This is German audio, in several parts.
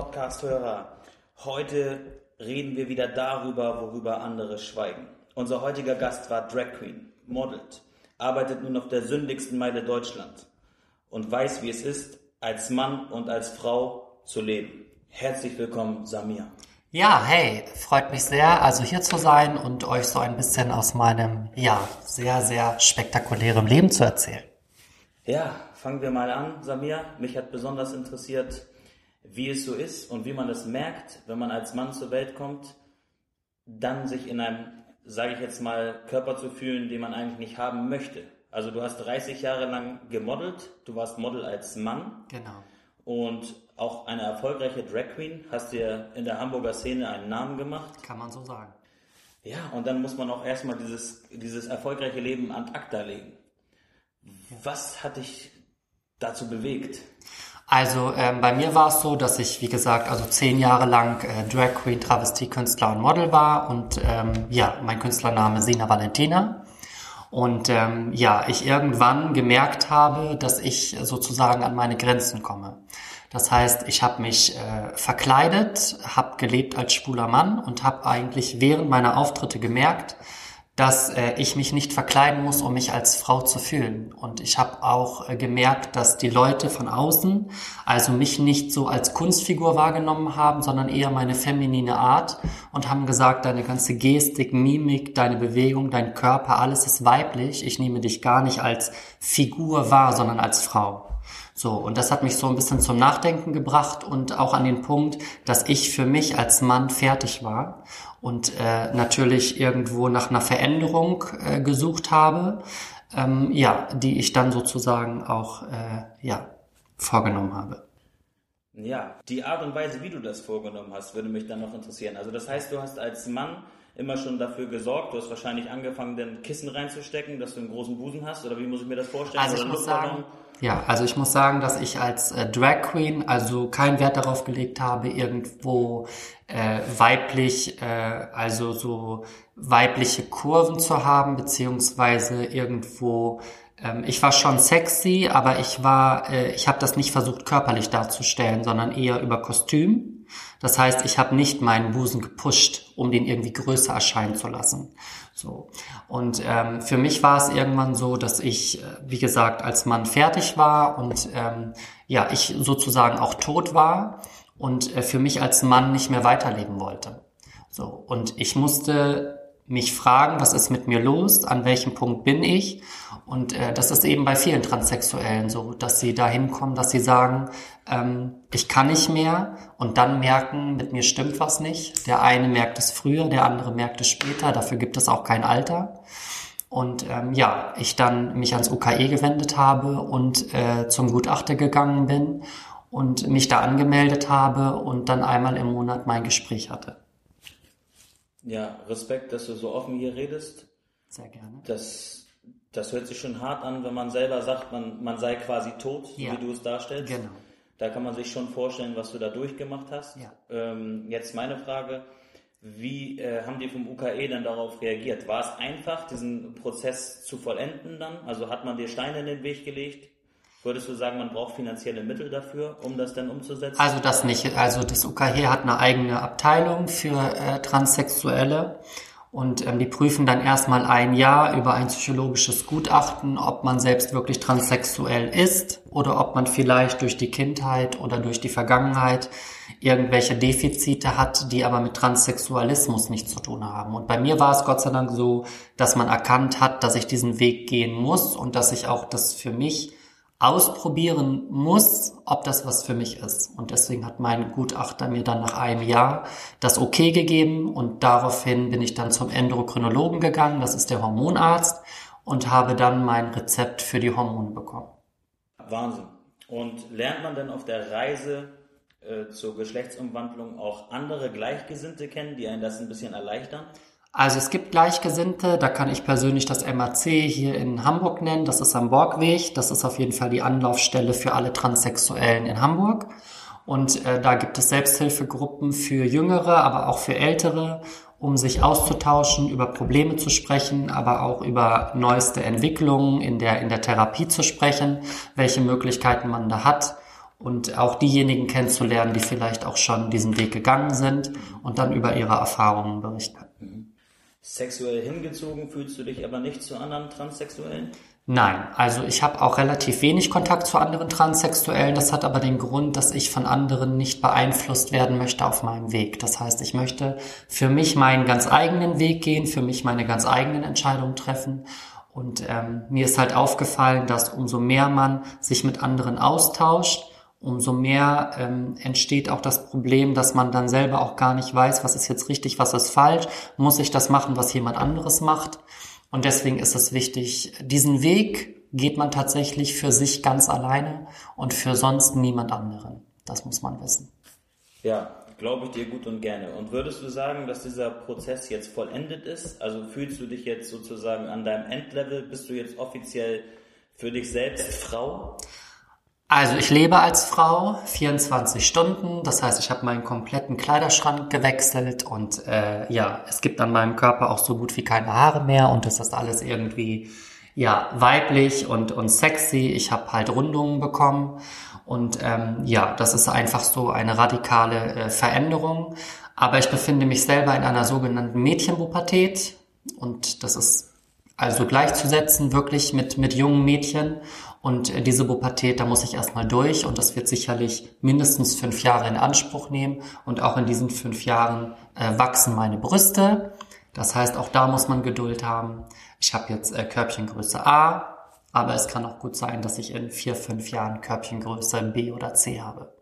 Podcast-Hörer. Heute reden wir wieder darüber, worüber andere schweigen. Unser heutiger Gast war Drag Queen, modelt, arbeitet nun auf der sündigsten Meile Deutschland und weiß, wie es ist, als Mann und als Frau zu leben. Herzlich willkommen, Samir. Ja, hey, freut mich sehr, also hier zu sein und euch so ein bisschen aus meinem, ja, sehr, sehr spektakulären Leben zu erzählen. Ja, fangen wir mal an, Samir. Mich hat besonders interessiert, wie es so ist und wie man es merkt, wenn man als Mann zur Welt kommt, dann sich in einem, sage ich jetzt mal, Körper zu fühlen, den man eigentlich nicht haben möchte. Also du hast 30 Jahre lang gemodelt, du warst Model als Mann. Genau. Und auch eine erfolgreiche Drag Queen, hast dir in der Hamburger Szene einen Namen gemacht. Kann man so sagen. Ja, und dann muss man auch erstmal dieses, dieses erfolgreiche Leben an acta legen. Was hat dich dazu bewegt? Also ähm, bei mir war es so, dass ich, wie gesagt, also zehn Jahre lang äh, Drag Queen, Travestie-Künstler und Model war und ähm, ja, mein Künstlername Sina Valentina. Und ähm, ja, ich irgendwann gemerkt habe, dass ich sozusagen an meine Grenzen komme. Das heißt, ich habe mich äh, verkleidet, habe gelebt als schwuler Mann und habe eigentlich während meiner Auftritte gemerkt, dass äh, ich mich nicht verkleiden muss, um mich als Frau zu fühlen. Und ich habe auch äh, gemerkt, dass die Leute von außen also mich nicht so als Kunstfigur wahrgenommen haben, sondern eher meine feminine Art und haben gesagt, deine ganze Gestik, Mimik, deine Bewegung, dein Körper, alles ist weiblich. Ich nehme dich gar nicht als Figur wahr, sondern als Frau. So, und das hat mich so ein bisschen zum Nachdenken gebracht und auch an den Punkt, dass ich für mich als Mann fertig war und äh, natürlich irgendwo nach einer Veränderung äh, gesucht habe, ähm, ja, die ich dann sozusagen auch äh, ja, vorgenommen habe. Ja, die Art und Weise, wie du das vorgenommen hast, würde mich dann noch interessieren. Also das heißt, du hast als Mann immer schon dafür gesorgt, du hast wahrscheinlich angefangen, den Kissen reinzustecken, dass du einen großen Busen hast, oder wie muss ich mir das vorstellen? Also ich oder muss sagen, ja, also ich muss sagen, dass ich als äh, Drag Queen also keinen Wert darauf gelegt habe, irgendwo äh, weiblich, äh, also so weibliche Kurven zu haben, beziehungsweise irgendwo ähm, ich war schon sexy, aber ich war, äh, ich habe das nicht versucht körperlich darzustellen, sondern eher über Kostüm. Das heißt, ich habe nicht meinen Busen gepusht, um den irgendwie größer erscheinen zu lassen. So. Und ähm, für mich war es irgendwann so, dass ich, äh, wie gesagt, als Mann fertig war und ähm, ja, ich sozusagen auch tot war und äh, für mich als Mann nicht mehr weiterleben wollte. So. Und ich musste mich fragen, was ist mit mir los, an welchem Punkt bin ich. Und äh, das ist eben bei vielen Transsexuellen so, dass sie da hinkommen, dass sie sagen, ähm, ich kann nicht mehr und dann merken, mit mir stimmt was nicht. Der eine merkt es früher, der andere merkt es später, dafür gibt es auch kein Alter. Und ähm, ja, ich dann mich ans UKE gewendet habe und äh, zum Gutachter gegangen bin und mich da angemeldet habe und dann einmal im Monat mein Gespräch hatte. Ja, Respekt, dass du so offen hier redest. Sehr gerne. Das, das hört sich schon hart an, wenn man selber sagt, man, man sei quasi tot, so Ja. wie du es darstellst. Genau. Da kann man sich schon vorstellen, was du da durchgemacht hast. Ja. Ähm, jetzt meine Frage, wie äh, haben die vom UKE dann darauf reagiert? War es einfach, diesen Prozess zu vollenden dann? Also hat man dir Steine in den Weg gelegt? Würdest du sagen, man braucht finanzielle Mittel dafür, um das dann umzusetzen? Also das nicht. Also das UKH hat eine eigene Abteilung für äh, Transsexuelle und ähm, die prüfen dann erstmal ein Jahr über ein psychologisches Gutachten, ob man selbst wirklich transsexuell ist oder ob man vielleicht durch die Kindheit oder durch die Vergangenheit irgendwelche Defizite hat, die aber mit Transsexualismus nichts zu tun haben. Und bei mir war es Gott sei Dank so, dass man erkannt hat, dass ich diesen Weg gehen muss und dass ich auch das für mich ausprobieren muss, ob das was für mich ist. Und deswegen hat mein Gutachter mir dann nach einem Jahr das Okay gegeben und daraufhin bin ich dann zum Endokrinologen gegangen, das ist der Hormonarzt, und habe dann mein Rezept für die Hormone bekommen. Wahnsinn. Und lernt man denn auf der Reise äh, zur Geschlechtsumwandlung auch andere Gleichgesinnte kennen, die einen das ein bisschen erleichtern? Also es gibt Gleichgesinnte, da kann ich persönlich das MAC hier in Hamburg nennen, das ist am Borgweg, das ist auf jeden Fall die Anlaufstelle für alle Transsexuellen in Hamburg. Und äh, da gibt es Selbsthilfegruppen für Jüngere, aber auch für Ältere, um sich auszutauschen, über Probleme zu sprechen, aber auch über neueste Entwicklungen in der, in der Therapie zu sprechen, welche Möglichkeiten man da hat. und auch diejenigen kennenzulernen, die vielleicht auch schon diesen Weg gegangen sind und dann über ihre Erfahrungen berichten. Sexuell hingezogen fühlst du dich aber nicht zu anderen Transsexuellen? Nein, also ich habe auch relativ wenig Kontakt zu anderen Transsexuellen. Das hat aber den Grund, dass ich von anderen nicht beeinflusst werden möchte auf meinem Weg. Das heißt, ich möchte für mich meinen ganz eigenen Weg gehen, für mich meine ganz eigenen Entscheidungen treffen. Und ähm, mir ist halt aufgefallen, dass umso mehr man sich mit anderen austauscht, umso mehr ähm, entsteht auch das Problem, dass man dann selber auch gar nicht weiß, was ist jetzt richtig, was ist falsch, muss ich das machen, was jemand anderes macht. Und deswegen ist es wichtig, diesen Weg geht man tatsächlich für sich ganz alleine und für sonst niemand anderen. Das muss man wissen. Ja, glaube ich dir gut und gerne. Und würdest du sagen, dass dieser Prozess jetzt vollendet ist? Also fühlst du dich jetzt sozusagen an deinem Endlevel? Bist du jetzt offiziell für dich selbst Frau? Also ich lebe als Frau 24 Stunden, das heißt, ich habe meinen kompletten Kleiderschrank gewechselt und äh, ja, es gibt an meinem Körper auch so gut wie keine Haare mehr und das ist alles irgendwie ja weiblich und und sexy. Ich habe halt Rundungen bekommen und ähm, ja, das ist einfach so eine radikale äh, Veränderung. Aber ich befinde mich selber in einer sogenannten Mädchenpubertät und das ist also gleichzusetzen wirklich mit mit jungen Mädchen und äh, diese Pubertät, da muss ich erstmal durch und das wird sicherlich mindestens fünf Jahre in Anspruch nehmen. Und auch in diesen fünf Jahren äh, wachsen meine Brüste. Das heißt, auch da muss man Geduld haben. Ich habe jetzt äh, Körbchengröße A, aber es kann auch gut sein, dass ich in vier, fünf Jahren Körbchengröße B oder C habe.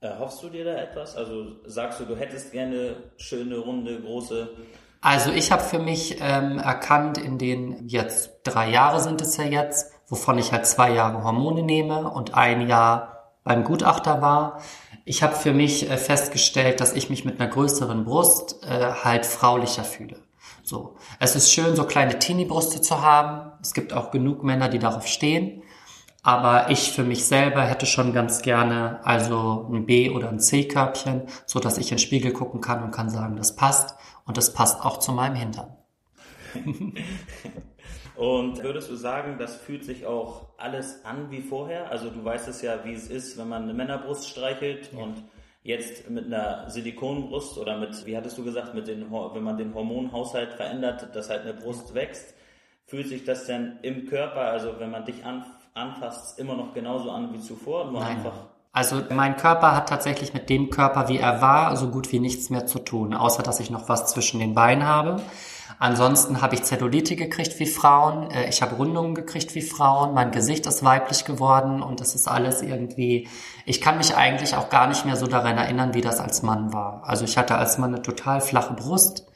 Erhoffst du dir da etwas? Also sagst du, du hättest gerne schöne, runde, große also ich habe für mich ähm, erkannt, in den jetzt drei Jahre sind es ja jetzt, wovon ich halt zwei Jahre Hormone nehme und ein Jahr beim Gutachter war. Ich habe für mich äh, festgestellt, dass ich mich mit einer größeren Brust äh, halt fraulicher fühle. So, es ist schön, so kleine Teenie-Brüste zu haben. Es gibt auch genug Männer, die darauf stehen. Aber ich für mich selber hätte schon ganz gerne also ein B- oder ein C-Körbchen, so dass ich in den Spiegel gucken kann und kann sagen, das passt. Und das passt auch zu meinem Hintern. Und würdest du sagen, das fühlt sich auch alles an wie vorher? Also du weißt es ja, wie es ist, wenn man eine Männerbrust streichelt ja. und jetzt mit einer Silikonbrust oder mit, wie hattest du gesagt, mit den, wenn man den Hormonhaushalt verändert, dass halt eine Brust wächst, fühlt sich das denn im Körper, also wenn man dich anfasst, immer noch genauso an wie zuvor, nur Nein. einfach also mein Körper hat tatsächlich mit dem Körper, wie er war, so gut wie nichts mehr zu tun, außer dass ich noch was zwischen den Beinen habe. Ansonsten habe ich Zellulite gekriegt wie Frauen, äh, ich habe Rundungen gekriegt wie Frauen, mein Gesicht ist weiblich geworden und das ist alles irgendwie, ich kann mich eigentlich auch gar nicht mehr so daran erinnern, wie das als Mann war. Also ich hatte als Mann eine total flache Brust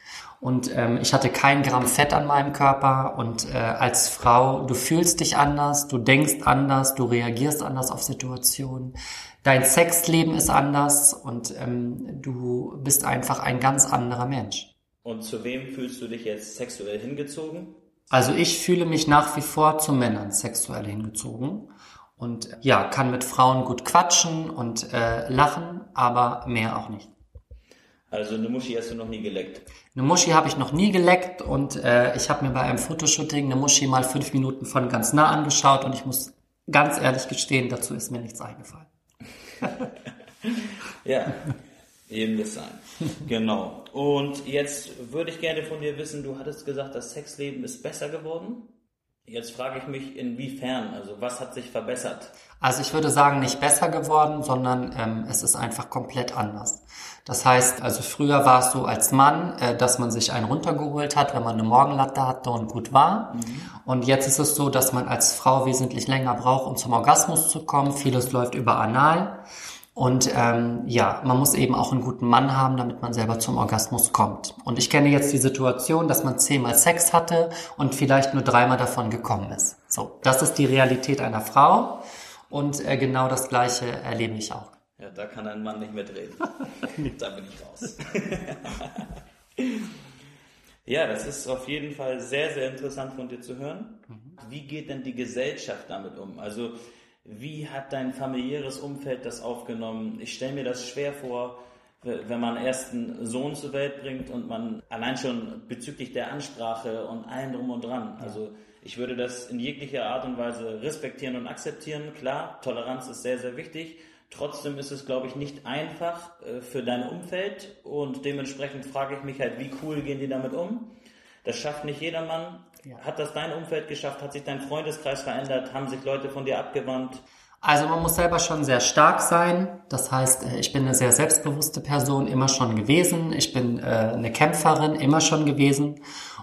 und ähm, ich hatte kein Gramm Fett an meinem Körper und äh, als Frau, du fühlst dich anders, du denkst anders, du reagierst anders auf Situationen dein Sexleben ist anders und ähm, du bist einfach ein ganz anderer Mensch. Und zu wem fühlst du dich jetzt sexuell hingezogen? Also ich fühle mich nach wie vor zu Männern sexuell hingezogen und ja, kann mit Frauen gut quatschen und äh, lachen, aber mehr auch nicht. Also eine Muschi hast du noch nie geleckt? Eine Muschi habe ich noch nie geleckt und äh, ich habe mir bei einem Fotoshooting eine Muschi mal fünf Minuten von ganz nah angeschaut und ich muss ganz ehrlich gestehen, dazu ist mir nichts eingefallen. ja, eben das sein. Genau. Und jetzt würde ich gerne von dir wissen, du hattest gesagt, das Sexleben ist besser geworden. Jetzt frage ich mich, inwiefern, also was hat sich verbessert? Also ich würde sagen, nicht besser geworden, sondern ähm, es ist einfach komplett anders. Das heißt, also früher war es so als Mann, äh, dass man sich einen runtergeholt hat, wenn man eine Morgenlatte hatte und gut war. Mhm. Und jetzt ist es so, dass man als Frau wesentlich länger braucht, um zum Orgasmus zu kommen. Vieles läuft über Anal. Und ähm, ja, man muss eben auch einen guten Mann haben, damit man selber zum Orgasmus kommt. Und ich kenne jetzt die Situation, dass man zehnmal Sex hatte und vielleicht nur dreimal davon gekommen ist. So, das ist die Realität einer Frau. Und äh, genau das Gleiche erlebe ich auch. Ja, da kann ein Mann nicht mitreden. da bin ich raus. ja, das ist auf jeden Fall sehr, sehr interessant von dir zu hören. Mhm. Wie geht denn die Gesellschaft damit um? Also, wie hat dein familiäres Umfeld das aufgenommen? Ich stelle mir das schwer vor, wenn man erst einen Sohn zur Welt bringt und man allein schon bezüglich der Ansprache und allem drum und dran. Also ich würde das in jeglicher Art und Weise respektieren und akzeptieren. Klar, Toleranz ist sehr, sehr wichtig. Trotzdem ist es, glaube ich, nicht einfach äh, für dein Umfeld und dementsprechend frage ich mich halt, wie cool gehen die damit um? Das schafft nicht jedermann. Ja. Hat das dein Umfeld geschafft? Hat sich dein Freundeskreis verändert? Haben sich Leute von dir abgewandt? Also man muss selber schon sehr stark sein. Das heißt, äh, ich bin eine sehr selbstbewusste Person, immer schon gewesen. Ich bin äh, eine Kämpferin, immer schon gewesen.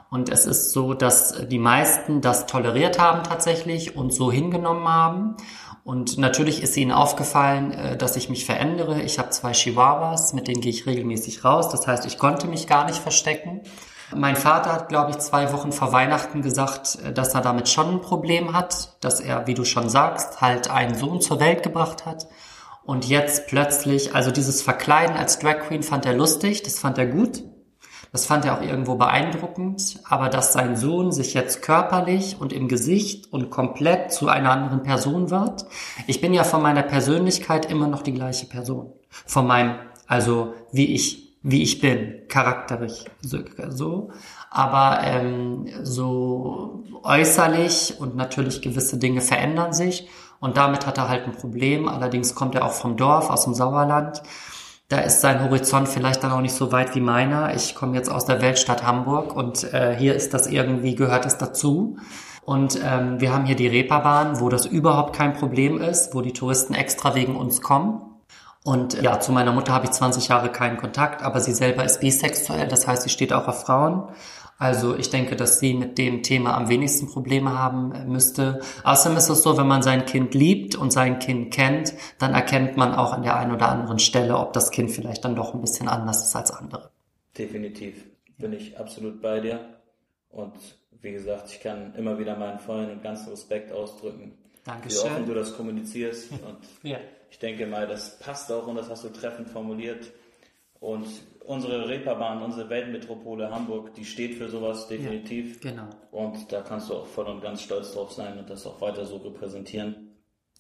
Und es ist so, dass die meisten das toleriert haben tatsächlich und so hingenommen haben. Und natürlich ist ihnen aufgefallen, äh, dass ich mich verändere. Ich habe zwei Chihuahuas, mit denen gehe ich regelmäßig raus. Das heißt, ich konnte mich gar nicht verstecken. Mein Vater hat, glaube ich, zwei Wochen vor Weihnachten gesagt, dass er damit schon ein Problem hat, dass er, wie du schon sagst, halt einen Sohn zur Welt gebracht hat. Und jetzt plötzlich, also dieses Verkleiden als Drag Queen fand er lustig, das fand er gut. Das fand er auch irgendwo beeindruckend, aber dass sein Sohn sich jetzt körperlich und im Gesicht und komplett zu einer anderen Person wird. Ich bin ja von meiner Persönlichkeit immer noch die gleiche Person. Von meinem, also wie ich wie ich bin, charakterisch so. so. Aber ähm, so äußerlich und natürlich gewisse Dinge verändern sich und damit hat er halt ein Problem. Allerdings kommt er auch vom Dorf, aus dem Sauerland. Da ist sein Horizont vielleicht dann auch nicht so weit wie meiner. Ich komme jetzt aus der Weltstadt Hamburg und äh, hier ist das irgendwie, gehört es dazu. Und ähm, wir haben hier die Reeperbahn, wo das überhaupt kein Problem ist, wo die Touristen extra wegen uns kommen. Und ja, zu meiner Mutter habe ich 20 Jahre keinen Kontakt, aber sie selber ist bisexuell, das heißt, sie steht auch auf Frauen. Also ich denke, dass sie mit dem Thema am wenigsten Probleme haben äh, müsste. Außerdem ist es so, wenn man sein Kind liebt und sein Kind kennt, dann erkennt man auch an der einen oder anderen Stelle, ob das Kind vielleicht dann doch ein bisschen anders ist als andere. Definitiv. Bin ich absolut bei dir. Und wie gesagt, ich kann immer wieder meinen vollen und ganzen Respekt ausdrücken. Dankeschön. Wie offen du das kommunizierst. Und ja ich denke mal, das passt auch und das hast du treffend formuliert. Und unsere Reeperbahn, unsere Weltmetropole Hamburg, die steht für sowas definitiv. Ja, genau. Und da kannst du auch voll und ganz stolz drauf sein und das auch weiter so repräsentieren.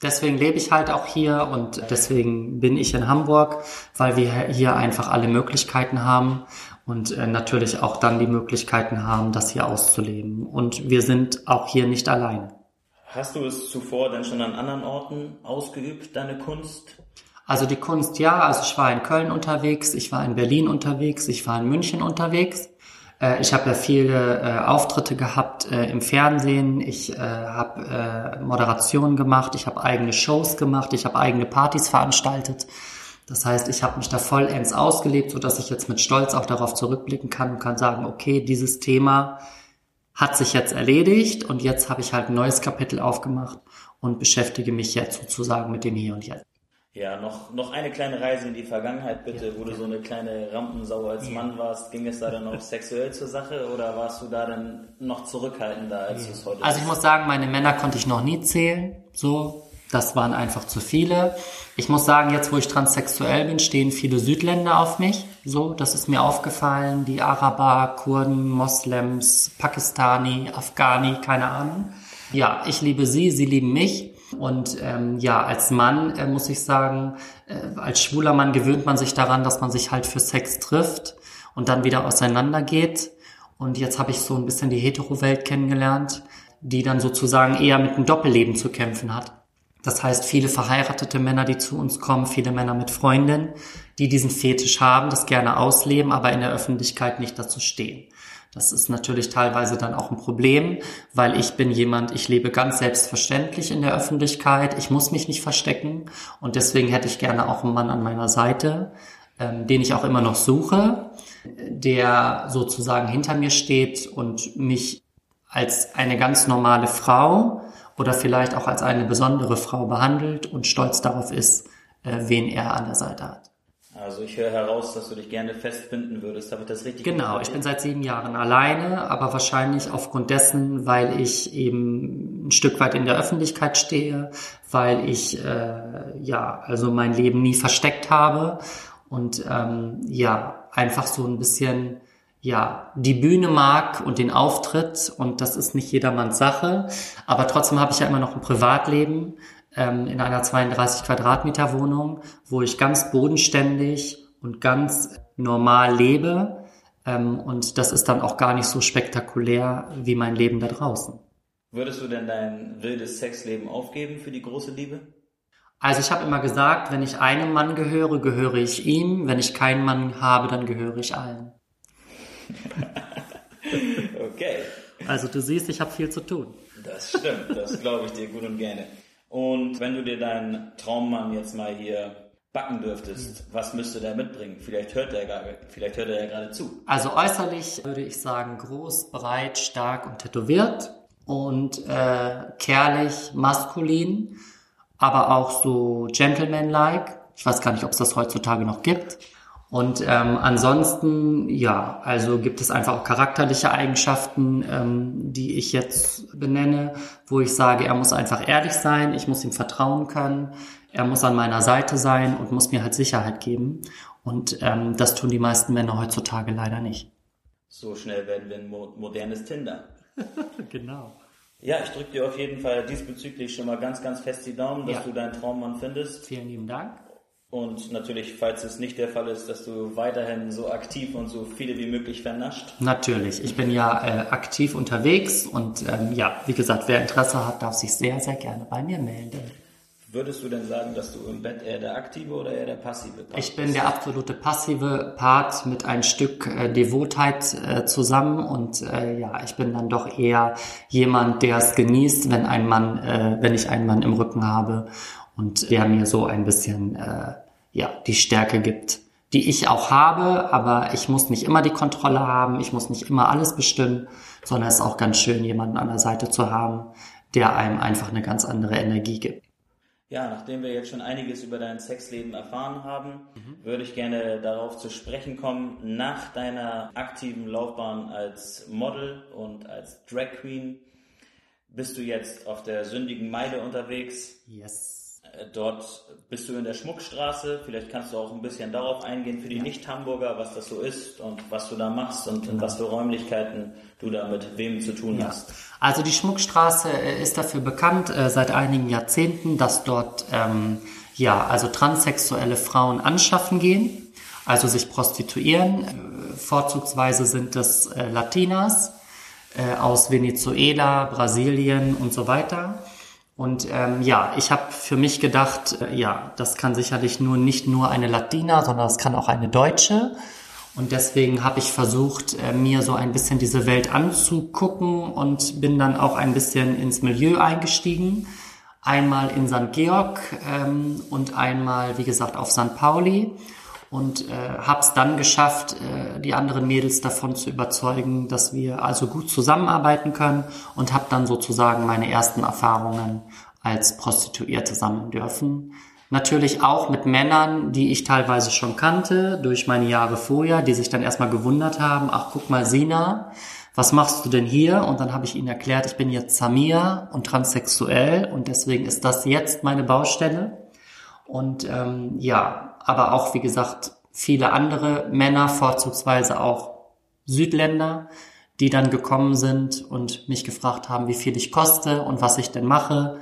Deswegen lebe ich halt auch hier und deswegen bin ich in Hamburg, weil wir hier einfach alle Möglichkeiten haben und äh, natürlich auch dann die Möglichkeiten haben, das hier auszuleben. Und wir sind auch hier nicht allein. Hast du es zuvor denn schon an anderen Orten ausgeübt, deine Kunst? Also die Kunst, ja. Also ich war in Köln unterwegs, ich war in Berlin unterwegs, ich war in München unterwegs. Äh, ich habe ja viele äh, Auftritte gehabt äh, im Fernsehen. Ich äh, habe äh, Moderationen gemacht, ich habe eigene Shows gemacht, ich habe eigene Partys veranstaltet. Das heißt, ich habe mich da vollends ausgelebt, so dass ich jetzt mit Stolz auch darauf zurückblicken kann und kann sagen, okay, dieses Thema hat sich jetzt erledigt und jetzt habe ich halt ein neues Kapitel aufgemacht und beschäftige mich jetzt sozusagen mit dem Hier und Jetzt. Ja, noch, noch eine kleine Reise in die Vergangenheit bitte, ja, wo du so eine kleine Rampensau als ja. Mann warst. Ging es da dann noch sexuell zur Sache oder warst du da dann noch zurückhaltender, als ja. du es heute Also ich muss sagen, meine Männer konnte ich noch nie zählen. So, das waren einfach zu viele. Ich muss sagen, jetzt wo ich transsexuell bin, stehen viele Südländer auf mich. So, das ist mir aufgefallen. Die Araber, Kurden, Moslems, Pakistani, Afghani, keine Ahnung. Ja, ich liebe sie, sie lieben mich. Und ähm, ja, als Mann äh, muss ich sagen, äh, als schwuler Mann gewöhnt man sich daran, dass man sich halt für Sex trifft und dann wieder auseinandergeht. Und jetzt habe ich so ein bisschen die Hetero-Welt kennengelernt, die dann sozusagen eher mit einem Doppelleben zu kämpfen hat. Das heißt, viele verheiratete Männer, die zu uns kommen, viele Männer mit Freundinnen, die diesen Fetisch haben, das gerne ausleben, aber in der Öffentlichkeit nicht dazu stehen. Das ist natürlich teilweise dann auch ein Problem, weil ich bin jemand, ich lebe ganz selbstverständlich in der Öffentlichkeit, ich muss mich nicht verstecken und deswegen hätte ich gerne auch einen Mann an meiner Seite, ähm, den ich auch immer noch suche, der sozusagen hinter mir steht und mich als eine ganz normale Frau oder vielleicht auch als eine besondere Frau behandelt und stolz darauf ist, äh, wen er an der Seite hat. Also ich höre heraus, dass du dich gerne festbinden würdest. Habe ich das richtig Genau, ich bin seit sieben Jahren alleine, aber wahrscheinlich aufgrund dessen, weil ich eben ein Stück weit in der Öffentlichkeit stehe, weil ich äh, ja also mein Leben nie versteckt habe und ähm, ja einfach so ein bisschen ja, die Bühne mag und den Auftritt und das ist nicht jedermanns Sache. Aber trotzdem habe ich ja immer noch ein Privatleben ähm, in einer 32 Quadratmeter Wohnung, wo ich ganz bodenständig und ganz normal lebe. Ähm, und das ist dann auch gar nicht so spektakulär wie mein Leben da draußen. Würdest du denn dein wildes Sexleben aufgeben für die große Liebe? Also ich habe immer gesagt, wenn ich einem Mann gehöre, gehöre ich ihm. Wenn ich keinen Mann habe, dann gehöre ich allen. okay. Also du siehst, ich habe viel zu tun. Das stimmt, das glaube ich dir gut und gerne. Und wenn du dir deinen Traummann jetzt mal hier backen dürftest, was müsste der mitbringen? Vielleicht hört er gerade, vielleicht hört er ja gerade zu. Also äußerlich würde ich sagen groß, breit, stark und tätowiert und äh, kerlich, maskulin, aber auch so gentleman-like. Ich weiß gar nicht, ob es das heutzutage noch gibt. Und ähm, ansonsten, ja, also gibt es einfach auch charakterliche Eigenschaften, ähm, die ich jetzt benenne, wo ich sage, er muss einfach ehrlich sein, ich muss ihm vertrauen können, er muss an meiner Seite sein und muss mir halt Sicherheit geben. Und ähm, das tun die meisten Männer heutzutage leider nicht. So schnell werden wir ein mo modernes Tinder. genau. Ja, ich drücke dir auf jeden Fall diesbezüglich schon mal ganz, ganz fest die Daumen, dass ja. du deinen Traummann findest. Vielen lieben Dank. Und natürlich, falls es nicht der Fall ist, dass du weiterhin so aktiv und so viele wie möglich vernascht. Natürlich. Ich bin ja äh, aktiv unterwegs und ähm, ja, wie gesagt, wer Interesse hat, darf sich sehr, sehr gerne bei mir melden. Würdest du denn sagen, dass du im Bett eher der aktive oder eher der passive Part Ich bin der absolute passive Part mit ein Stück äh, Devotheit äh, zusammen und äh, ja, ich bin dann doch eher jemand, der es genießt, wenn ein Mann, äh, wenn ich einen Mann im Rücken habe und der mir so ein bisschen äh, ja die Stärke gibt, die ich auch habe, aber ich muss nicht immer die Kontrolle haben, ich muss nicht immer alles bestimmen, sondern es ist auch ganz schön, jemanden an der Seite zu haben, der einem einfach eine ganz andere Energie gibt. Ja, nachdem wir jetzt schon einiges über dein Sexleben erfahren haben, mhm. würde ich gerne darauf zu sprechen kommen, nach deiner aktiven Laufbahn als Model und als Drag Queen bist du jetzt auf der sündigen Meile unterwegs. Yes. Äh, dort bist du in der Schmuckstraße. Vielleicht kannst du auch ein bisschen darauf eingehen für die Nicht-Hamburger, was das so ist und was du da machst und in was für Räumlichkeiten du da mit wem zu tun ja. hast. Also die Schmuckstraße äh, ist dafür bekannt äh, seit einigen Jahrzehnten, dass dort ähm, ja also transsexuelle Frauen anschaffen gehen, also sich prostituieren. Äh, vorzugsweise sind es äh, Latinas aus Venezuela, Brasilien und so weiter. Und ähm, ja, ich habe für mich gedacht, äh, ja, das kann sicherlich nur nicht nur eine Latina, sondern es kann auch eine Deutsche. Und deswegen habe ich versucht, äh, mir so ein bisschen diese Welt anzugucken und bin dann auch ein bisschen ins Milieu eingestiegen. Einmal in St. Georg ähm, und einmal, wie gesagt, auf St. Pauli und äh, habe es dann geschafft, äh, die anderen Mädels davon zu überzeugen, dass wir also gut zusammenarbeiten können und habe dann sozusagen meine ersten Erfahrungen als Prostituierte sammeln dürfen. Natürlich auch mit Männern, die ich teilweise schon kannte durch meine Jahre vorher, die sich dann erstmal gewundert haben, ach guck mal Sina, was machst du denn hier? Und dann habe ich ihnen erklärt, ich bin jetzt Samia und transsexuell und deswegen ist das jetzt meine Baustelle. Und ähm, ja, aber auch, wie gesagt, viele andere Männer, vorzugsweise auch Südländer, die dann gekommen sind und mich gefragt haben, wie viel ich koste und was ich denn mache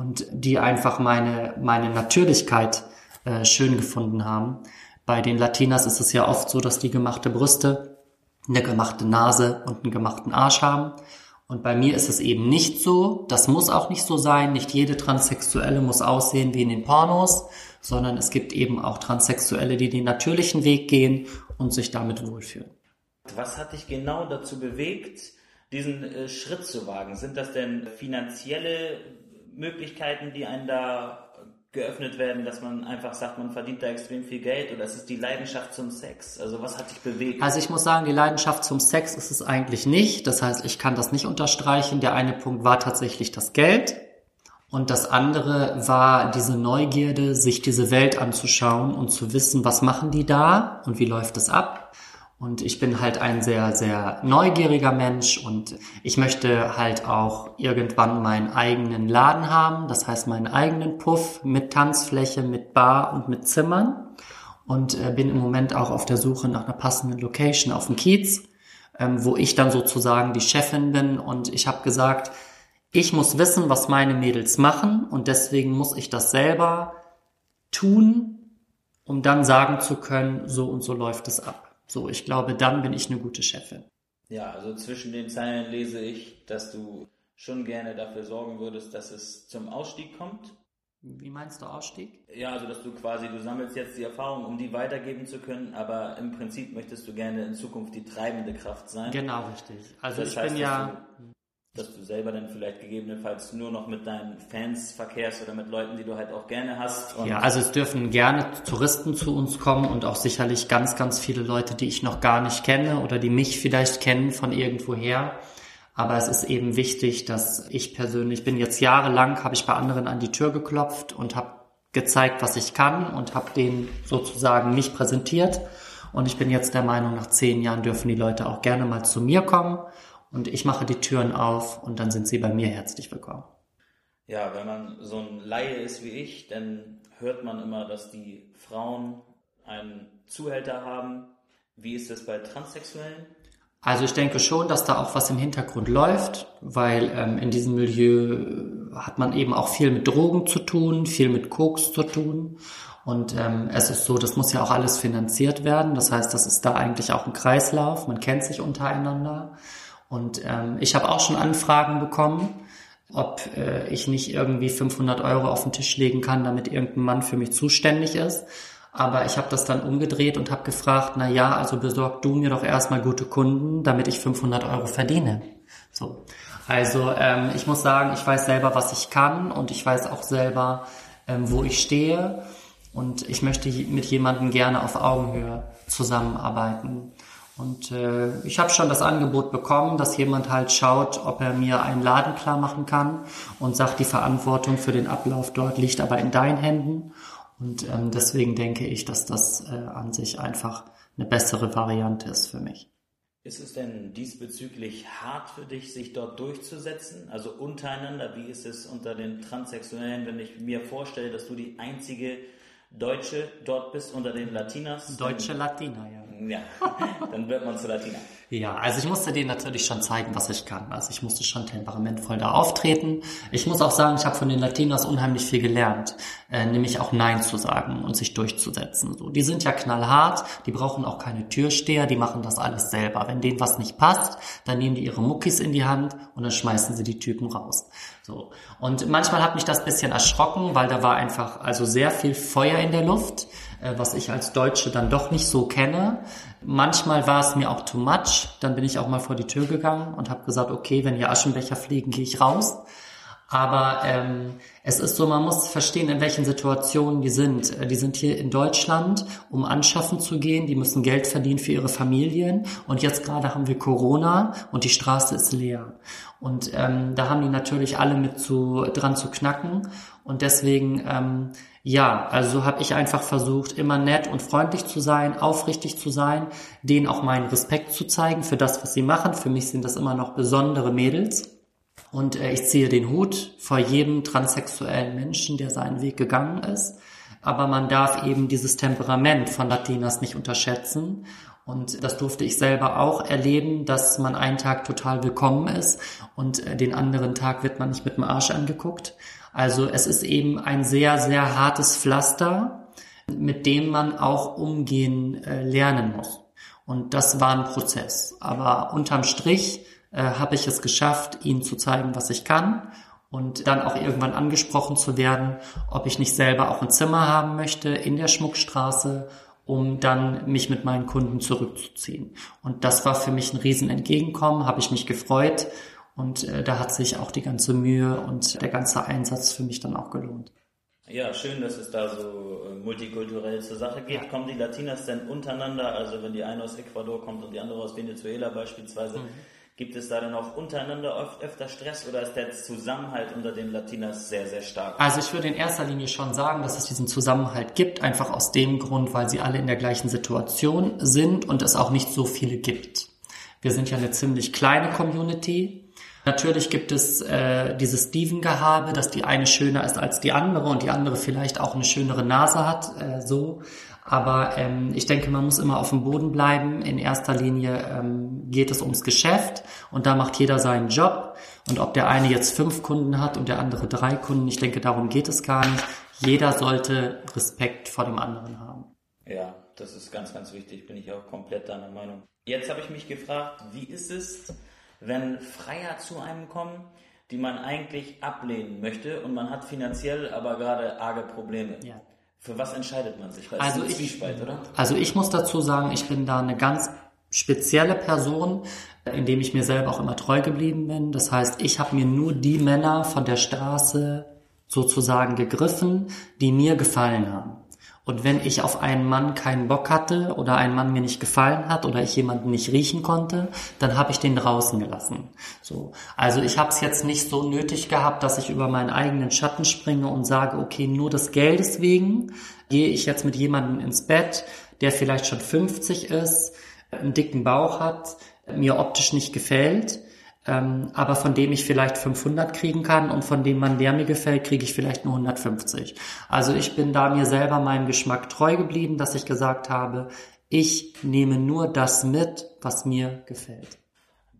und die einfach meine, meine Natürlichkeit äh, schön gefunden haben. Bei den Latinas ist es ja oft so, dass die gemachte Brüste, eine gemachte Nase und einen gemachten Arsch haben. Und bei mir ist es eben nicht so. Das muss auch nicht so sein. Nicht jede Transsexuelle muss aussehen wie in den Pornos, sondern es gibt eben auch Transsexuelle, die den natürlichen Weg gehen und sich damit wohlfühlen. Was hat dich genau dazu bewegt, diesen äh, Schritt zu wagen? Sind das denn finanzielle Möglichkeiten, die einen da geöffnet werden, dass man einfach sagt, man verdient da extrem viel Geld oder ist es die Leidenschaft zum Sex? Also was hat dich bewegt? Also ich muss sagen, die Leidenschaft zum Sex ist es eigentlich nicht. Das heißt, ich kann das nicht unterstreichen. Der eine Punkt war tatsächlich das Geld. Und das andere war diese Neugierde, sich diese Welt anzuschauen und zu wissen, was machen die da und wie läuft es ab. Und ich bin halt ein sehr, sehr neugieriger Mensch und ich möchte halt auch irgendwann meinen eigenen Laden haben, das heißt meinen eigenen Puff mit Tanzfläche, mit Bar und mit Zimmern. Und äh, bin im Moment auch auf der Suche nach einer passenden Location auf dem Kiez, ähm, wo ich dann sozusagen die Chefin bin. Und ich habe gesagt, ich muss wissen, was meine Mädels machen und deswegen muss ich das selber tun, um dann sagen zu können, so und so läuft es ab. So, ich glaube, dann bin ich eine gute Chefin. Ja, also zwischen den Zeilen lese ich, dass du schon gerne dafür sorgen würdest, dass es zum Ausstieg kommt. Wie meinst du Ausstieg? Ja, also dass du quasi, du sammelst jetzt die Erfahrung, um die weitergeben zu können, aber im Prinzip möchtest du gerne in Zukunft die treibende Kraft sein. Genau, richtig. Also das ich heißt, bin ja... Du, dass du selber dann vielleicht gegebenenfalls nur noch mit deinen Fans verkehrst oder mit Leuten, die du halt auch gerne hast. ja, also es dürfen gerne Touristen zu uns kommen und auch sicherlich ganz, ganz viele Leute, die ich noch gar nicht kenne oder die mich vielleicht kennen von irgendwoher. Aber es ist eben wichtig, dass ich persönlich bin jetzt jahrelang, habe ich bei anderen an die Tür geklopft und habe gezeigt, was ich kann und habe denen sozusagen mich präsentiert. Und ich bin jetzt der Meinung, nach zehn Jahren dürfen die Leute auch gerne mal zu mir kommen und ich mache die Türen auf und dann sind sie bei mir herzlich willkommen. Ja, wenn man so ein Laie ist wie ich, dann hört man immer, dass die Frauen einen Zuhälter haben. Wie ist das bei Transsexuellen? Also ich denke schon, dass da auch was im Hintergrund läuft, weil ähm, in diesem Milieu hat man eben auch viel mit Drogen zu tun, viel mit Koks zu tun. Und ähm, es ist so, das muss ja auch alles finanziert werden. Das heißt, das ist da eigentlich auch ein Kreislauf. Man kennt sich untereinander. Und ähm, ich habe auch schon Anfragen bekommen, ob äh, ich nicht irgendwie 500 Euro auf den Tisch legen kann, damit irgendein Mann für mich zuständig ist. Aber ich habe das dann umgedreht und habe gefragt, na ja, also besorg du mir doch erstmal gute Kunden, damit ich 500 Euro verdiene. So. Also ähm, ich muss sagen, ich weiß selber, was ich kann und ich weiß auch selber, ähm, wo ich stehe. Und ich möchte mit jemandem gerne auf Augenhöhe zusammenarbeiten. Und äh, ich habe schon das Angebot bekommen, dass jemand halt schaut, ob er mir einen Laden klar machen kann und sagt, die Verantwortung für den Ablauf dort liegt aber in deinen Händen. Und ähm, deswegen denke ich, dass das äh, an sich einfach eine bessere Variante ist für mich. Ist es denn diesbezüglich hart für dich, sich dort durchzusetzen? Also untereinander, wie ist es unter den Transsexuellen, wenn ich mir vorstelle, dass du die einzige Deutsche dort bist unter den Latinas? Deutsche Latina, ja. Ja, dann wird man zu Latina. Ja, also ich musste denen natürlich schon zeigen, was ich kann. Also ich musste schon temperamentvoll da auftreten. Ich muss auch sagen, ich habe von den Latinas unheimlich viel gelernt, äh, nämlich auch Nein zu sagen und sich durchzusetzen. So, die sind ja knallhart, die brauchen auch keine Türsteher, die machen das alles selber. Wenn denen was nicht passt, dann nehmen die ihre Muckis in die Hand und dann schmeißen sie die Typen raus. So und manchmal hat mich das bisschen erschrocken, weil da war einfach also sehr viel Feuer in der Luft. Äh, was ich als Deutsche dann doch nicht so kenne. Manchmal war es mir auch too much. Dann bin ich auch mal vor die Tür gegangen und habe gesagt, okay, wenn hier Aschenbecher fliegen, gehe ich raus. Aber ähm, es ist so, man muss verstehen, in welchen Situationen die sind. Äh, die sind hier in Deutschland, um anschaffen zu gehen. Die müssen Geld verdienen für ihre Familien. Und jetzt gerade haben wir Corona und die Straße ist leer. Und ähm, da haben die natürlich alle mit zu, dran zu knacken. Und deswegen ähm, ja, also habe ich einfach versucht, immer nett und freundlich zu sein, aufrichtig zu sein, denen auch meinen Respekt zu zeigen für das, was sie machen. Für mich sind das immer noch besondere Mädels. Und äh, ich ziehe den Hut vor jedem transsexuellen Menschen, der seinen Weg gegangen ist. Aber man darf eben dieses Temperament von Latinas nicht unterschätzen. Und das durfte ich selber auch erleben, dass man einen Tag total willkommen ist und äh, den anderen Tag wird man nicht mit dem Arsch angeguckt. Also es ist eben ein sehr, sehr hartes Pflaster, mit dem man auch umgehen äh, lernen muss. Und das war ein Prozess. Aber unterm Strich äh, habe ich es geschafft, ihnen zu zeigen, was ich kann und dann auch irgendwann angesprochen zu werden, ob ich nicht selber auch ein Zimmer haben möchte in der Schmuckstraße, um dann mich mit meinen Kunden zurückzuziehen. Und das war für mich ein Riesenentgegenkommen, habe ich mich gefreut und äh, da hat sich auch die ganze Mühe und der ganze Einsatz für mich dann auch gelohnt. Ja, schön, dass es da so äh, multikulturell zur Sache geht. Ja. Kommen die Latinas denn untereinander, also wenn die eine aus Ecuador kommt und die andere aus Venezuela beispielsweise, mhm. gibt es da dann auch untereinander oft öfter Stress oder ist der Zusammenhalt unter den Latinas sehr, sehr stark? Also ich würde in erster Linie schon sagen, dass es diesen Zusammenhalt gibt, einfach aus dem Grund, weil sie alle in der gleichen Situation sind und es auch nicht so viele gibt. Wir sind ja eine ziemlich kleine Community Natürlich gibt es äh, dieses Steven-Gehabe, dass die eine schöner ist als die andere und die andere vielleicht auch eine schönere Nase hat, äh, so. Aber ähm, ich denke, man muss immer auf dem Boden bleiben. In erster Linie ähm, geht es ums Geschäft und da macht jeder seinen Job. Und ob der eine jetzt fünf Kunden hat und der andere drei Kunden, ich denke, darum geht es gar nicht. Jeder sollte Respekt vor dem anderen haben. Ja, das ist ganz, ganz wichtig, bin ich auch komplett deiner Meinung. Jetzt habe ich mich gefragt, wie ist es, wenn Freier zu einem kommen, die man eigentlich ablehnen möchte und man hat finanziell aber gerade arge Probleme. Ja. Für was entscheidet man sich? Weil also ich? Also ich muss dazu sagen, ich bin da eine ganz spezielle Person, indem ich mir selber auch immer treu geblieben bin. Das heißt, ich habe mir nur die Männer von der Straße sozusagen gegriffen, die mir gefallen haben. Und wenn ich auf einen Mann keinen Bock hatte oder ein Mann mir nicht gefallen hat oder ich jemanden nicht riechen konnte, dann habe ich den draußen gelassen. So, also ich habe es jetzt nicht so nötig gehabt, dass ich über meinen eigenen Schatten springe und sage, okay, nur des Geldes wegen gehe ich jetzt mit jemandem ins Bett, der vielleicht schon 50 ist, einen dicken Bauch hat, mir optisch nicht gefällt ähm, aber von dem ich vielleicht 500 kriegen kann und von dem Mann, der mir gefällt, kriege ich vielleicht nur 150. Also ich bin da mir selber meinem Geschmack treu geblieben, dass ich gesagt habe, ich nehme nur das mit, was mir gefällt.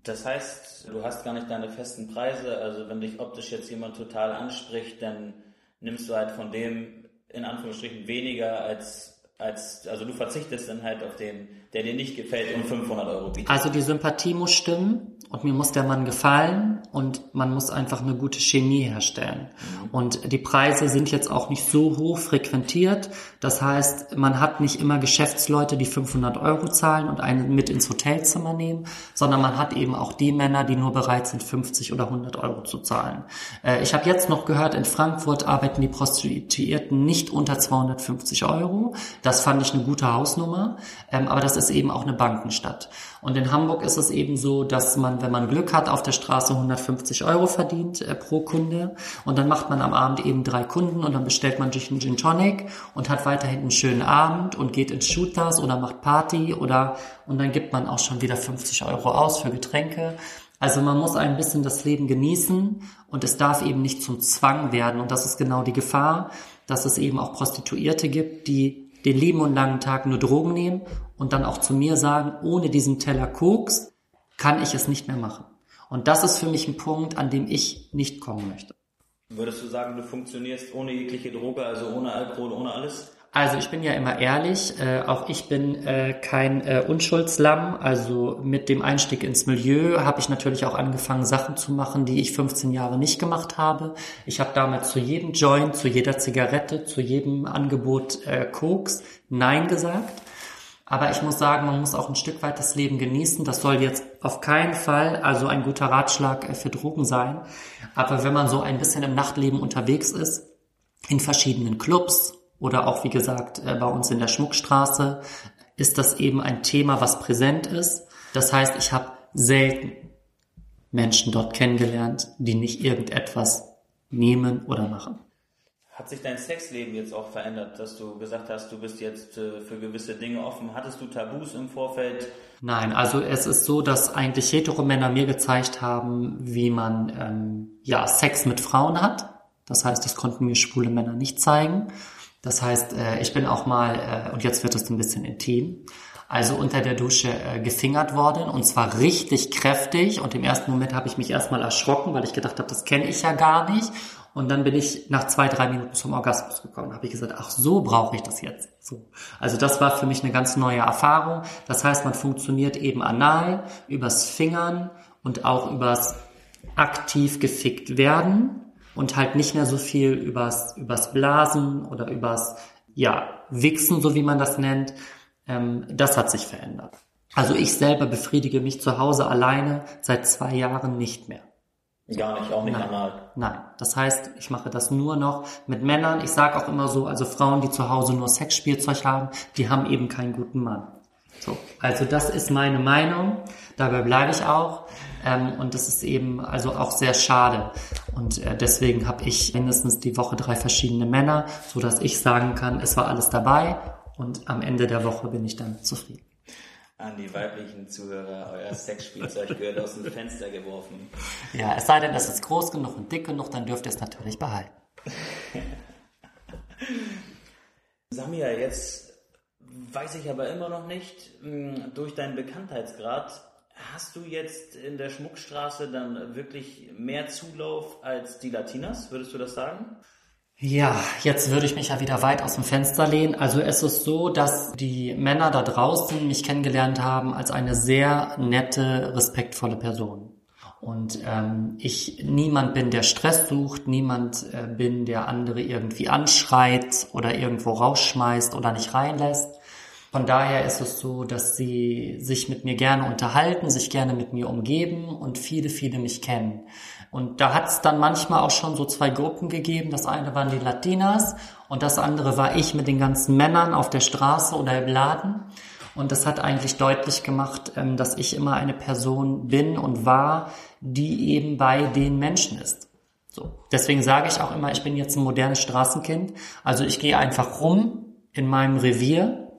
Das heißt, du hast gar nicht deine festen Preise, also wenn dich optisch jetzt jemand total anspricht, dann nimmst du halt von dem in Anführungsstrichen weniger als als, also du verzichtest dann halt auf den, der dir nicht gefällt und 500 Euro bietet. Also die Sympathie muss stimmen und mir muss der Mann gefallen und man muss einfach eine gute Chemie herstellen. Mhm. Und die Preise sind jetzt auch nicht so hoch frequentiert. Das heißt, man hat nicht immer Geschäftsleute, die 500 Euro zahlen und einen mit ins Hotelzimmer nehmen, sondern man hat eben auch die Männer, die nur bereit sind, 50 oder 100 Euro zu zahlen. Äh, ich habe jetzt noch gehört, in Frankfurt arbeiten die Prostituierten nicht unter 250 Euro. Das fand ich eine gute Hausnummer, ähm, aber das ist eben auch eine Bankenstadt. Und in Hamburg ist es eben so, dass man, wenn man Glück hat, auf der Straße 150 Euro verdient äh, pro Kunde und dann macht man am Abend eben drei Kunden und dann bestellt man sich einen Gin Tonic und hat weiterhin einen schönen Abend und geht ins Shooters oder macht Party oder und dann gibt man auch schon wieder 50 Euro aus für Getränke. Also man muss ein bisschen das Leben genießen und es darf eben nicht zum Zwang werden. Und das ist genau die Gefahr, dass es eben auch Prostituierte gibt, die den lieben und langen Tag nur Drogen nehmen und dann auch zu mir sagen, ohne diesen Teller Koks kann ich es nicht mehr machen. Und das ist für mich ein Punkt, an dem ich nicht kommen möchte. Würdest du sagen, du funktionierst ohne jegliche Droge, also ohne Alkohol, ohne alles? Also ich bin ja immer ehrlich, äh, auch ich bin äh, kein äh, Unschuldslamm. Also mit dem Einstieg ins Milieu habe ich natürlich auch angefangen, Sachen zu machen, die ich 15 Jahre nicht gemacht habe. Ich habe damals zu jedem Joint, zu jeder Zigarette, zu jedem Angebot äh, Koks Nein gesagt. Aber ich muss sagen, man muss auch ein Stück weit das Leben genießen. Das soll jetzt auf keinen Fall also ein guter Ratschlag äh, für Drogen sein. Aber wenn man so ein bisschen im Nachtleben unterwegs ist, in verschiedenen Clubs, oder auch, wie gesagt, äh, bei uns in der Schmuckstraße ist das eben ein Thema, was präsent ist. Das heißt, ich habe selten Menschen dort kennengelernt, die nicht irgendetwas nehmen oder machen. Hat sich dein Sexleben jetzt auch verändert, dass du gesagt hast, du bist jetzt äh, für gewisse Dinge offen? Hattest du Tabus im Vorfeld? Nein, also es ist so, dass eigentlich Heteromänner mir gezeigt haben, wie man ähm, ja Sex mit Frauen hat. Das heißt, das konnten mir schwule Männer nicht zeigen. Das heißt, äh, ich bin auch mal, äh, und jetzt wird es ein bisschen intim, also unter der Dusche äh, gefingert worden und zwar richtig kräftig und im ersten Moment habe ich mich erstmal erschrocken, weil ich gedacht habe, das kenne ich ja gar nicht und dann bin ich nach zwei, drei Minuten zum Orgasmus gekommen. habe ich gesagt, ach so brauche ich das jetzt. So. Also das war für mich eine ganz neue Erfahrung. Das heißt, man funktioniert eben anal, übers Fingern und auch übers aktiv gefickt werden und halt nicht mehr so viel übers, übers Blasen oder übers, ja, Wichsen, so wie man das nennt. Ähm, das hat sich verändert. Also ich selber befriedige mich zu Hause alleine seit zwei Jahren nicht mehr. Gar nicht, auch nicht Nein. anal. Nein, das heißt, ich mache das nur noch mit Männern. Ich sage auch immer so, also Frauen, die zu Hause nur Sexspielzeug haben, die haben eben keinen guten Mann. So, also das ist meine Meinung. Dabei bleibe ich auch. Ähm, und das ist eben also auch sehr schade. Und äh, deswegen habe ich mindestens die Woche drei verschiedene Männer, so dass ich sagen kann, es war alles dabei und am Ende der Woche bin ich dann zufrieden. An die weiblichen Zuhörer, euer Sexspielzeug gehört aus dem Fenster geworfen. Ja, es sei denn, es ist groß genug und dick genug, dann dürft ihr es natürlich behalten. Samia, jetzt weiß ich aber immer noch nicht, hm, durch deinen Bekanntheitsgrad, Hast du jetzt in der Schmuckstraße dann wirklich mehr Zulauf als die Latinas? Würdest du das sagen? Ja, jetzt würde ich mich ja wieder weit aus dem Fenster lehnen. Also es ist so, dass die Männer da draußen mich kennengelernt haben als eine sehr nette, respektvolle Person. Und ähm, ich niemand bin, der Stress sucht, niemand äh, bin, der andere irgendwie anschreit oder irgendwo rausschmeißt oder nicht reinlässt. Von daher ist es so, dass sie sich mit mir gerne unterhalten, sich gerne mit mir umgeben und viele, viele mich kennen. Und da hat es dann manchmal auch schon so zwei Gruppen gegeben. Das eine waren die Latinas und das andere war ich mit den ganzen Männern auf der Straße oder im Laden. Und das hat eigentlich deutlich gemacht, ähm, dass ich immer eine Person bin und war, die eben bei den Menschen ist. So. Deswegen sage ich auch immer, ich bin jetzt ein modernes Straßenkind. Also ich gehe einfach rum in meinem Revier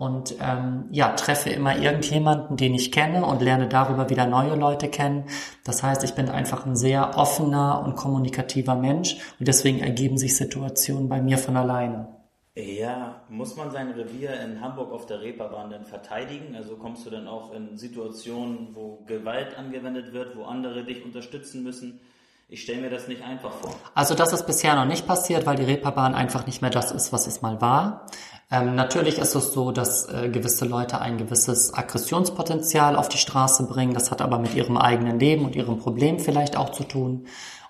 und ähm, ja, treffe immer irgendjemanden, den ich kenne und lerne darüber wieder neue Leute kennen. Das heißt, ich bin einfach ein sehr offener und kommunikativer Mensch und deswegen ergeben sich Situationen bei mir von alleine. Ja, muss man sein Revier in Hamburg auf der Reeperbahn denn verteidigen? Also kommst du dann auch in Situationen, wo Gewalt angewendet wird, wo andere dich unterstützen müssen? Ich stelle mir das nicht einfach vor. Also das ist bisher noch nicht passiert, weil die Reeperbahn einfach nicht mehr das ist, was es mal war. Ähm, natürlich ist es so, dass äh, gewisse Leute ein gewisses Aggressionspotenzial auf die Straße bringen. Das hat aber mit ihrem eigenen Leben und ihrem Problem vielleicht auch zu tun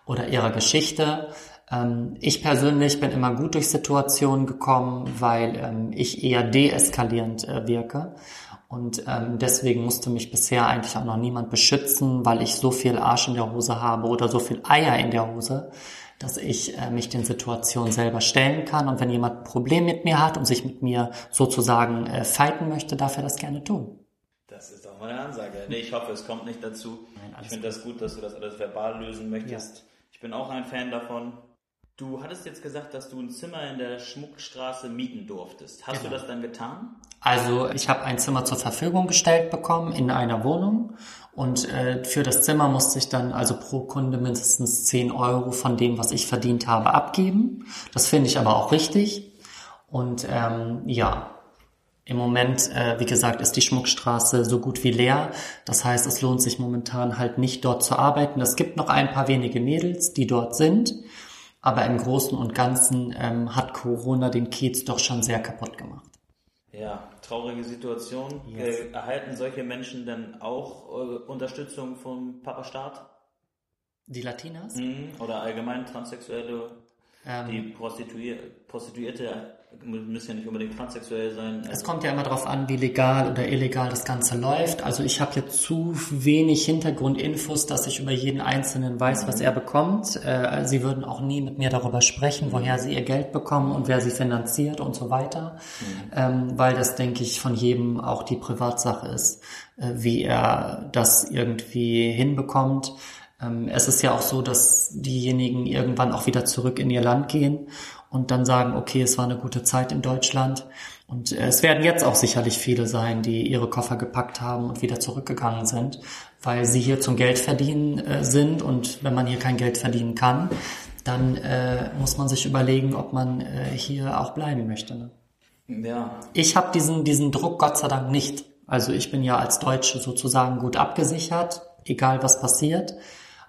oder ihrer Geschichte. Ähm, ich persönlich bin immer gut durch Situationen gekommen, weil ähm, ich eher deeskalierend äh, wirke. Und ähm, deswegen musste mich bisher eigentlich auch noch niemand beschützen, weil ich so viel Arsch in der Hose habe oder so viel Eier in der Hose, dass ich äh, mich den Situationen selber stellen kann. Und wenn jemand ein Problem mit mir hat und sich mit mir sozusagen äh, fighten möchte, darf er das gerne tun. Das ist doch mal eine Ansage. Nee, ich hoffe, es kommt nicht dazu. Nein, ich finde das gut, dass du das alles verbal lösen möchtest. Ja. Ich bin auch ein Fan davon. Du hattest jetzt gesagt, dass du ein Zimmer in der Schmuckstraße mieten durftest. Hast genau. du das dann getan? Also ich habe ein Zimmer zur Verfügung gestellt bekommen in einer Wohnung und äh, für das Zimmer musste ich dann also pro Kunde mindestens 10 Euro von dem, was ich verdient habe, abgeben. Das finde ich aber auch richtig. Und ähm, ja, im Moment, äh, wie gesagt, ist die Schmuckstraße so gut wie leer. Das heißt, es lohnt sich momentan halt nicht dort zu arbeiten. Es gibt noch ein paar wenige Mädels, die dort sind. Aber im Großen und Ganzen ähm, hat Corona den Kiez doch schon sehr kaputt gemacht. Ja, traurige Situation. Yes. Äh, erhalten solche Menschen denn auch äh, Unterstützung vom Papa Staat? Die Latinas? Mhm. Oder allgemein Transsexuelle, ähm, die Prostituierte müssen ja nicht unbedingt transsexuell sein. Es kommt ja immer darauf an, wie legal oder illegal das Ganze läuft. Also ich habe jetzt zu wenig Hintergrundinfos, dass ich über jeden Einzelnen weiß, was er bekommt. Äh, sie würden auch nie mit mir darüber sprechen, woher sie ihr Geld bekommen und wer sie finanziert und so weiter. Mhm. Ähm, weil das, denke ich, von jedem auch die Privatsache ist, äh, wie er das irgendwie hinbekommt. Ähm, es ist ja auch so, dass diejenigen irgendwann auch wieder zurück in ihr Land gehen und dann sagen, okay, es war eine gute Zeit in Deutschland. Und äh, es werden jetzt auch sicherlich viele sein, die ihre Koffer gepackt haben und wieder zurückgegangen sind, weil sie hier zum Geld verdienen äh, sind. Und wenn man hier kein Geld verdienen kann, dann äh, muss man sich überlegen, ob man äh, hier auch bleiben möchte. Ne? Ja. Ich habe diesen, diesen Druck Gott sei Dank nicht. Also ich bin ja als Deutsche sozusagen gut abgesichert, egal was passiert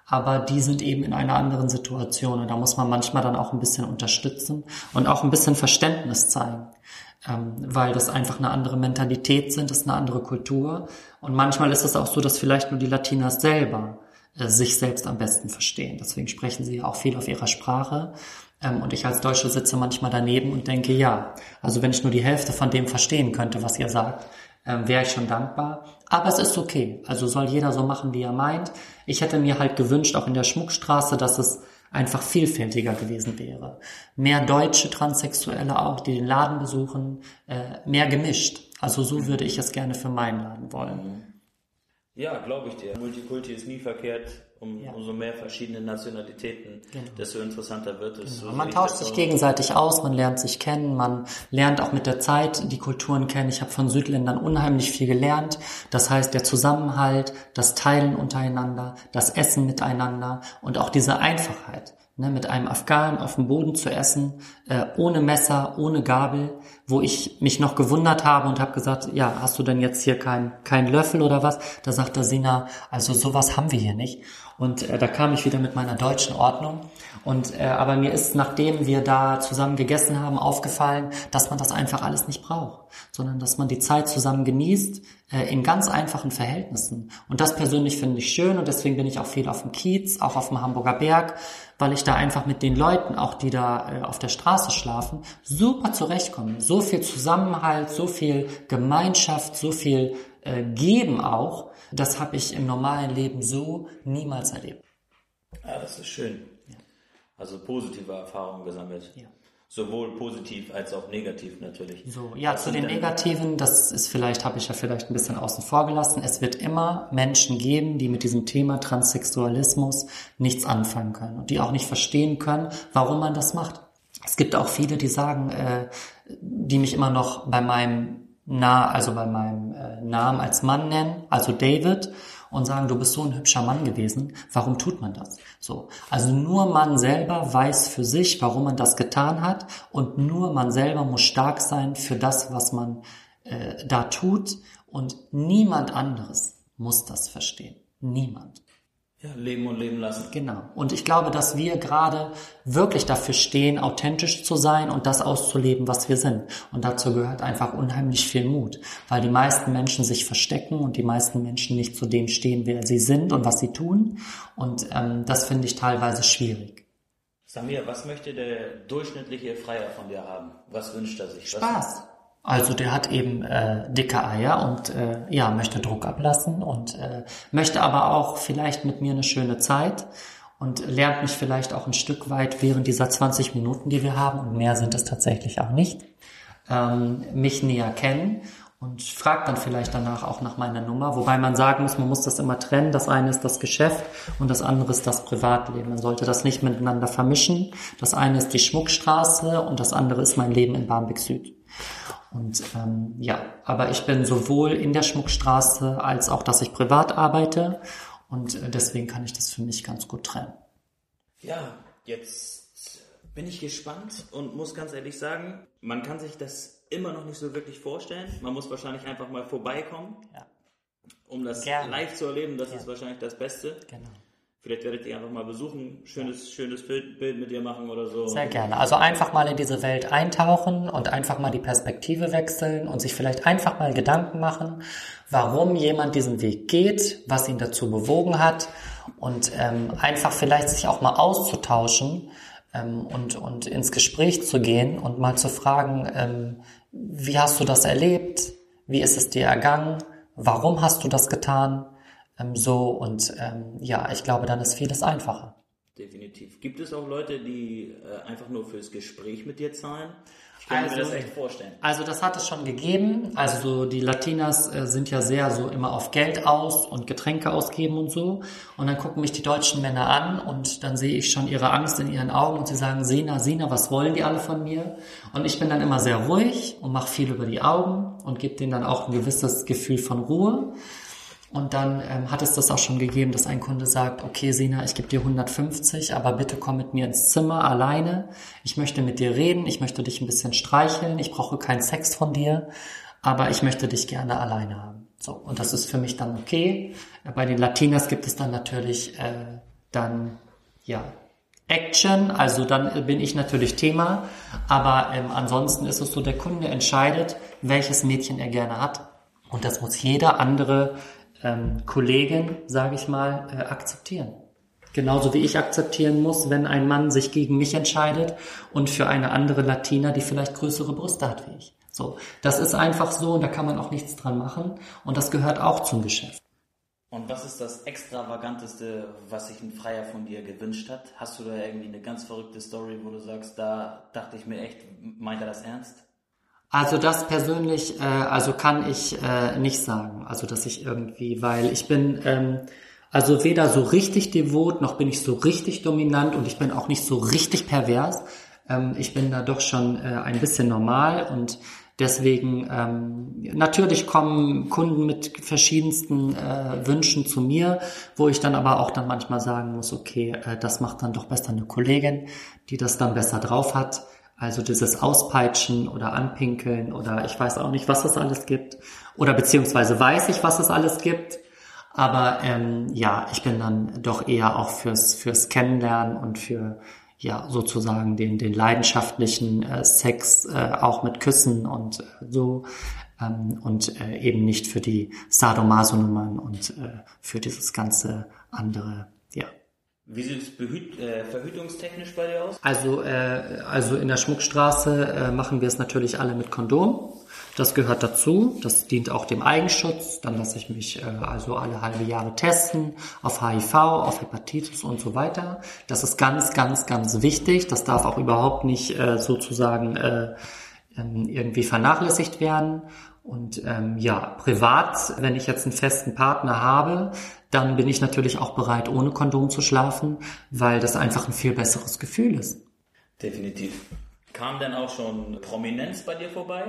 aber die sind eben in einer anderen Situation und da muss man manchmal dann auch ein bisschen unterstützen und auch ein bisschen Verständnis zeigen, ähm, weil das einfach eine andere Mentalität sind, das ist eine andere Kultur und manchmal ist es auch so, dass vielleicht nur die Latinas selber äh, sich selbst am besten verstehen. Deswegen sprechen sie auch viel auf ihrer Sprache. Ähm, und ich als Deutsche sitze manchmal daneben und denke, ja, also wenn ich nur die Hälfte von dem verstehen könnte, was ihr sagt, ähm, wäre ich schon dankbar. Aber es ist okay. Also soll jeder so machen, wie er meint. Ich hätte mir halt gewünscht, auch in der Schmuckstraße, dass es einfach vielfältiger gewesen wäre. Mehr deutsche Transsexuelle auch, die den Laden besuchen, äh, mehr gemischt. Also so würde ich es gerne für meinen Laden wollen. Ja, glaube ich dir. Multikulti ist nie verkehrt. Um, ja. Umso mehr verschiedene Nationalitäten, genau. desto interessanter wird es. Genau. So man tauscht sich gegenseitig aus, man lernt sich kennen, man lernt auch mit der Zeit die Kulturen kennen. Ich habe von Südländern unheimlich viel gelernt. Das heißt, der Zusammenhalt, das Teilen untereinander, das Essen miteinander und auch diese Einfachheit ne, mit einem Afghan auf dem Boden zu essen, äh, ohne Messer, ohne Gabel, wo ich mich noch gewundert habe und habe gesagt, ja, hast du denn jetzt hier keinen kein Löffel oder was? Da sagt der Sina, also sowas haben wir hier nicht. Und äh, da kam ich wieder mit meiner deutschen Ordnung. Und äh, aber mir ist, nachdem wir da zusammen gegessen haben, aufgefallen, dass man das einfach alles nicht braucht, sondern dass man die Zeit zusammen genießt äh, in ganz einfachen Verhältnissen. Und das persönlich finde ich schön und deswegen bin ich auch viel auf dem Kiez, auch auf dem Hamburger Berg, weil ich da einfach mit den Leuten, auch die da äh, auf der Straße schlafen, super zurechtkomme. So viel Zusammenhalt, so viel Gemeinschaft, so viel äh, Geben auch. Das habe ich im normalen Leben so niemals erlebt. Ja, das ist schön. Also positive Erfahrungen gesammelt. Ja. Sowohl positiv als auch negativ natürlich. So, ja, Was zu den Negativen, das ist vielleicht, habe ich ja vielleicht ein bisschen außen vor gelassen. Es wird immer Menschen geben, die mit diesem Thema Transsexualismus nichts anfangen können und die auch nicht verstehen können, warum man das macht. Es gibt auch viele, die sagen, äh, die mich immer noch bei meinem Na, also bei meinem äh, Namen als Mann nennen, also David und sagen, du bist so ein hübscher Mann gewesen, warum tut man das? So. Also nur man selber weiß für sich, warum man das getan hat und nur man selber muss stark sein für das, was man äh, da tut und niemand anderes muss das verstehen. Niemand. Ja, leben und leben lassen. Genau. Und ich glaube, dass wir gerade wirklich dafür stehen, authentisch zu sein und das auszuleben, was wir sind. Und dazu gehört einfach unheimlich viel Mut, weil die meisten Menschen sich verstecken und die meisten Menschen nicht zu dem stehen, wer sie sind und was sie tun. Und ähm, das finde ich teilweise schwierig. Samir, was möchte der durchschnittliche Freier von dir haben? Was wünscht er sich? Spaß. Also der hat eben äh, dicke Eier und äh, ja, möchte Druck ablassen und äh, möchte aber auch vielleicht mit mir eine schöne Zeit und lernt mich vielleicht auch ein Stück weit während dieser 20 Minuten, die wir haben, und mehr sind es tatsächlich auch nicht, ähm, mich näher kennen und fragt dann vielleicht danach auch nach meiner Nummer, wobei man sagen muss, man muss das immer trennen. Das eine ist das Geschäft und das andere ist das Privatleben. Man sollte das nicht miteinander vermischen. Das eine ist die Schmuckstraße und das andere ist mein Leben in Barmbek Süd. Und ähm, ja, aber ich bin sowohl in der Schmuckstraße als auch, dass ich privat arbeite und äh, deswegen kann ich das für mich ganz gut trennen. Ja, jetzt bin ich gespannt und muss ganz ehrlich sagen, man kann sich das immer noch nicht so wirklich vorstellen. Man muss wahrscheinlich einfach mal vorbeikommen, ja. um das Gerne. live zu erleben. Das ja. ist wahrscheinlich das Beste. Genau. Vielleicht werdet ihr einfach mal besuchen, schönes, schönes Bild, Bild mit dir machen oder so. Sehr gerne. Also einfach mal in diese Welt eintauchen und einfach mal die Perspektive wechseln und sich vielleicht einfach mal Gedanken machen, warum jemand diesen Weg geht, was ihn dazu bewogen hat und ähm, einfach vielleicht sich auch mal auszutauschen ähm, und, und ins Gespräch zu gehen und mal zu fragen, ähm, wie hast du das erlebt? Wie ist es dir ergangen? Warum hast du das getan? Ähm, so und ähm, ja, ich glaube, dann ist vieles einfacher. Definitiv. Gibt es auch Leute, die äh, einfach nur fürs Gespräch mit dir zahlen? Ich kann also, mir das echt vorstellen. Also das hat es schon gegeben. Also so die Latinas äh, sind ja sehr so immer auf Geld aus und Getränke ausgeben und so. Und dann gucken mich die deutschen Männer an und dann sehe ich schon ihre Angst in ihren Augen und sie sagen, Sina, Sina, was wollen die alle von mir? Und ich bin dann immer sehr ruhig und mache viel über die Augen und gebe denen dann auch ein gewisses Gefühl von Ruhe. Und dann ähm, hat es das auch schon gegeben, dass ein Kunde sagt, okay, Sina, ich gebe dir 150, aber bitte komm mit mir ins Zimmer alleine. Ich möchte mit dir reden, ich möchte dich ein bisschen streicheln, ich brauche keinen Sex von dir, aber ich möchte dich gerne alleine haben. So, und das ist für mich dann okay. Bei den Latinas gibt es dann natürlich äh, dann, ja, Action, also dann bin ich natürlich Thema, aber ähm, ansonsten ist es so, der Kunde entscheidet, welches Mädchen er gerne hat. Und das muss jeder andere ähm, Kollegin, sage ich mal, äh, akzeptieren. Genauso wie ich akzeptieren muss, wenn ein Mann sich gegen mich entscheidet und für eine andere Latina, die vielleicht größere Brüste hat wie ich. So, das ist einfach so und da kann man auch nichts dran machen und das gehört auch zum Geschäft. Und was ist das extravaganteste, was sich ein Freier von dir gewünscht hat? Hast du da irgendwie eine ganz verrückte Story, wo du sagst, da dachte ich mir echt, meint er das ernst? Also das persönlich, äh, also kann ich äh, nicht sagen. Also dass ich irgendwie, weil ich bin ähm, also weder so richtig devot, noch bin ich so richtig dominant und ich bin auch nicht so richtig pervers. Ähm, ich bin da doch schon äh, ein bisschen normal und deswegen ähm, natürlich kommen Kunden mit verschiedensten äh, Wünschen zu mir, wo ich dann aber auch dann manchmal sagen muss, okay, äh, das macht dann doch besser eine Kollegin, die das dann besser drauf hat. Also dieses Auspeitschen oder Anpinkeln oder ich weiß auch nicht, was es alles gibt. Oder beziehungsweise weiß ich, was es alles gibt. Aber ähm, ja, ich bin dann doch eher auch fürs, fürs Kennenlernen und für ja sozusagen den, den leidenschaftlichen äh, Sex äh, auch mit Küssen und äh, so ähm, und äh, eben nicht für die Sadomaso-Nummern und äh, für dieses ganze andere. Wie sieht es äh, verhütungstechnisch bei dir aus? Also, äh, also in der Schmuckstraße äh, machen wir es natürlich alle mit Kondom. Das gehört dazu. Das dient auch dem Eigenschutz. Dann lasse ich mich äh, also alle halbe Jahre testen auf HIV, auf Hepatitis und so weiter. Das ist ganz, ganz, ganz wichtig. Das darf auch überhaupt nicht äh, sozusagen äh, ähm, irgendwie vernachlässigt werden. Und ähm, ja, privat, wenn ich jetzt einen festen Partner habe, dann bin ich natürlich auch bereit, ohne Kondom zu schlafen, weil das einfach ein viel besseres Gefühl ist. Definitiv. Kam denn auch schon Prominenz bei dir vorbei?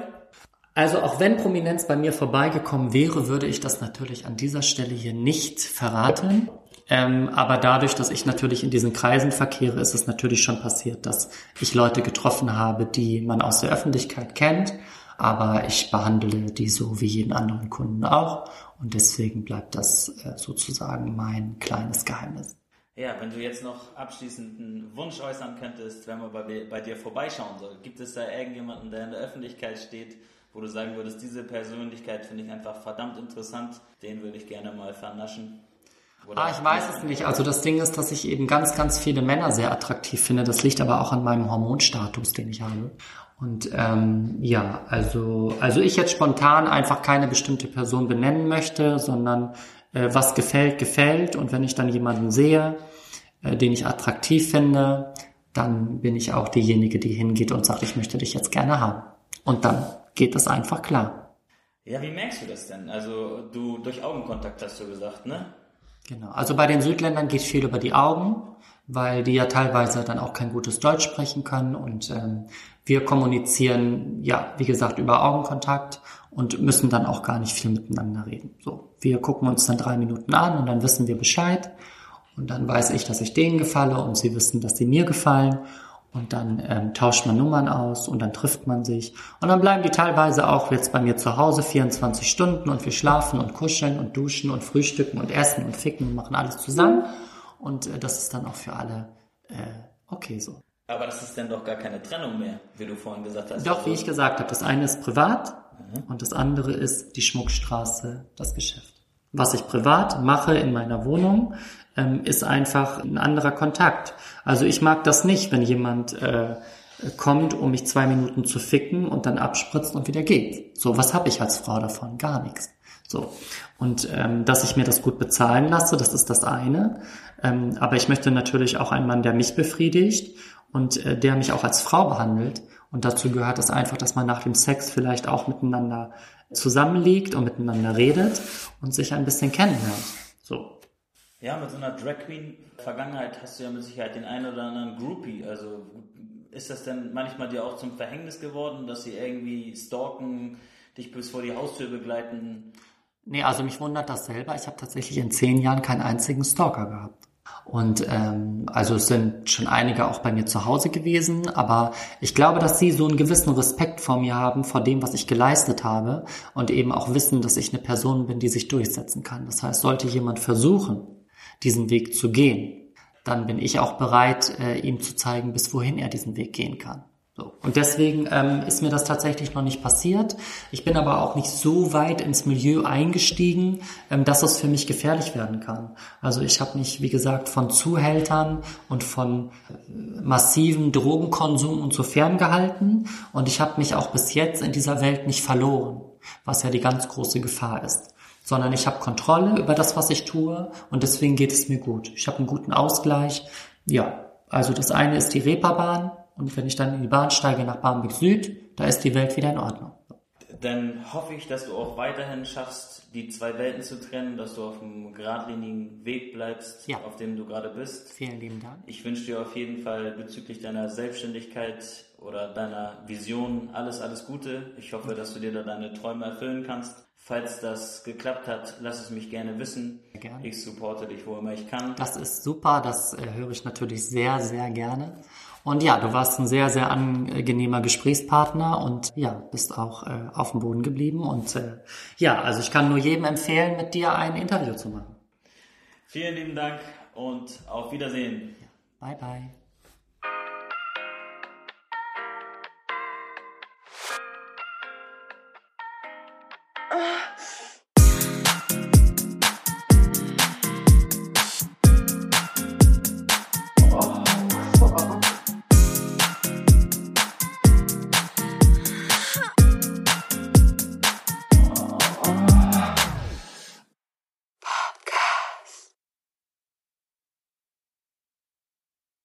Also auch wenn Prominenz bei mir vorbeigekommen wäre, würde ich das natürlich an dieser Stelle hier nicht verraten. Ähm, aber dadurch, dass ich natürlich in diesen Kreisen verkehre, ist es natürlich schon passiert, dass ich Leute getroffen habe, die man aus der Öffentlichkeit kennt. Aber ich behandle die so wie jeden anderen Kunden auch. Und deswegen bleibt das äh, sozusagen mein kleines Geheimnis. Ja, wenn du jetzt noch abschließend einen Wunsch äußern könntest, wenn man bei, bei dir vorbeischauen soll, gibt es da irgendjemanden, der in der Öffentlichkeit steht, wo du sagen würdest, diese Persönlichkeit finde ich einfach verdammt interessant, den würde ich gerne mal vernaschen? Oder ah, ich weiß es nicht. Also das Ding ist, dass ich eben ganz, ganz viele Männer sehr attraktiv finde. Das liegt aber auch an meinem Hormonstatus, den ich habe. Und ähm, ja, also, also ich jetzt spontan einfach keine bestimmte Person benennen möchte, sondern äh, was gefällt, gefällt. Und wenn ich dann jemanden sehe, äh, den ich attraktiv finde, dann bin ich auch diejenige, die hingeht und sagt, ich möchte dich jetzt gerne haben. Und dann geht das einfach klar. Ja, wie merkst du das denn? Also du durch Augenkontakt hast du gesagt, ne? Genau. Also bei den Südländern geht viel über die Augen, weil die ja teilweise dann auch kein gutes Deutsch sprechen können und ähm, wir kommunizieren ja, wie gesagt, über Augenkontakt und müssen dann auch gar nicht viel miteinander reden. So, wir gucken uns dann drei Minuten an und dann wissen wir Bescheid und dann weiß ich, dass ich denen gefalle und sie wissen, dass sie mir gefallen und dann ähm, tauscht man Nummern aus und dann trifft man sich. Und dann bleiben die teilweise auch jetzt bei mir zu Hause 24 Stunden und wir schlafen und kuscheln und duschen und frühstücken und essen und ficken und machen alles zusammen. Und äh, das ist dann auch für alle äh, okay so. Aber das ist dann doch gar keine Trennung mehr, wie du vorhin gesagt hast. Doch, wie ich gesagt habe, das eine ist privat mhm. und das andere ist die Schmuckstraße, das Geschäft. Was ich privat mache in meiner Wohnung, ähm, ist einfach ein anderer Kontakt. Also ich mag das nicht, wenn jemand äh, kommt, um mich zwei Minuten zu ficken und dann abspritzt und wieder geht. So, was habe ich als Frau davon? Gar nichts. So. Und ähm, dass ich mir das gut bezahlen lasse, das ist das eine. Ähm, aber ich möchte natürlich auch einen Mann, der mich befriedigt und äh, der mich auch als Frau behandelt. Und dazu gehört es einfach, dass man nach dem Sex vielleicht auch miteinander zusammenliegt und miteinander redet und sich ein bisschen kennenlernt. So. Ja, mit so einer Drag Queen Vergangenheit hast du ja mit Sicherheit den einen oder anderen Groupie. Also ist das denn manchmal dir auch zum Verhängnis geworden, dass sie irgendwie stalken, dich bis vor die Haustür begleiten? Nee, also mich wundert das selber. Ich habe tatsächlich in zehn Jahren keinen einzigen Stalker gehabt. Und ähm, also es sind schon einige auch bei mir zu Hause gewesen, aber ich glaube, dass sie so einen gewissen Respekt vor mir haben, vor dem, was ich geleistet habe und eben auch wissen, dass ich eine Person bin, die sich durchsetzen kann. Das heißt, sollte jemand versuchen, diesen Weg zu gehen, dann bin ich auch bereit, äh, ihm zu zeigen, bis wohin er diesen Weg gehen kann. So. Und deswegen ähm, ist mir das tatsächlich noch nicht passiert. Ich bin aber auch nicht so weit ins Milieu eingestiegen, ähm, dass es für mich gefährlich werden kann. Also ich habe mich, wie gesagt, von Zuhältern und von äh, massiven Drogenkonsum und so ferngehalten. Und ich habe mich auch bis jetzt in dieser Welt nicht verloren, was ja die ganz große Gefahr ist sondern ich habe Kontrolle über das, was ich tue und deswegen geht es mir gut. Ich habe einen guten Ausgleich. Ja, also das eine ist die Reeperbahn und wenn ich dann in die Bahn steige nach Barmbek Süd, da ist die Welt wieder in Ordnung. Dann hoffe ich, dass du auch weiterhin schaffst, die zwei Welten zu trennen, dass du auf einem geradlinigen Weg bleibst, ja. auf dem du gerade bist. Vielen lieben Dank. Ich wünsche dir auf jeden Fall bezüglich deiner Selbstständigkeit oder deiner Vision alles, alles Gute. Ich hoffe, dass du dir da deine Träume erfüllen kannst. Falls das geklappt hat, lass es mich gerne wissen. Gerne. Ich supporte dich, wo immer ich kann. Das ist super, das äh, höre ich natürlich sehr, sehr gerne. Und ja, du warst ein sehr, sehr angenehmer Gesprächspartner und ja, bist auch äh, auf dem Boden geblieben. Und äh, ja, also ich kann nur jedem empfehlen, mit dir ein Interview zu machen. Vielen lieben Dank und auf Wiedersehen. Bye, bye.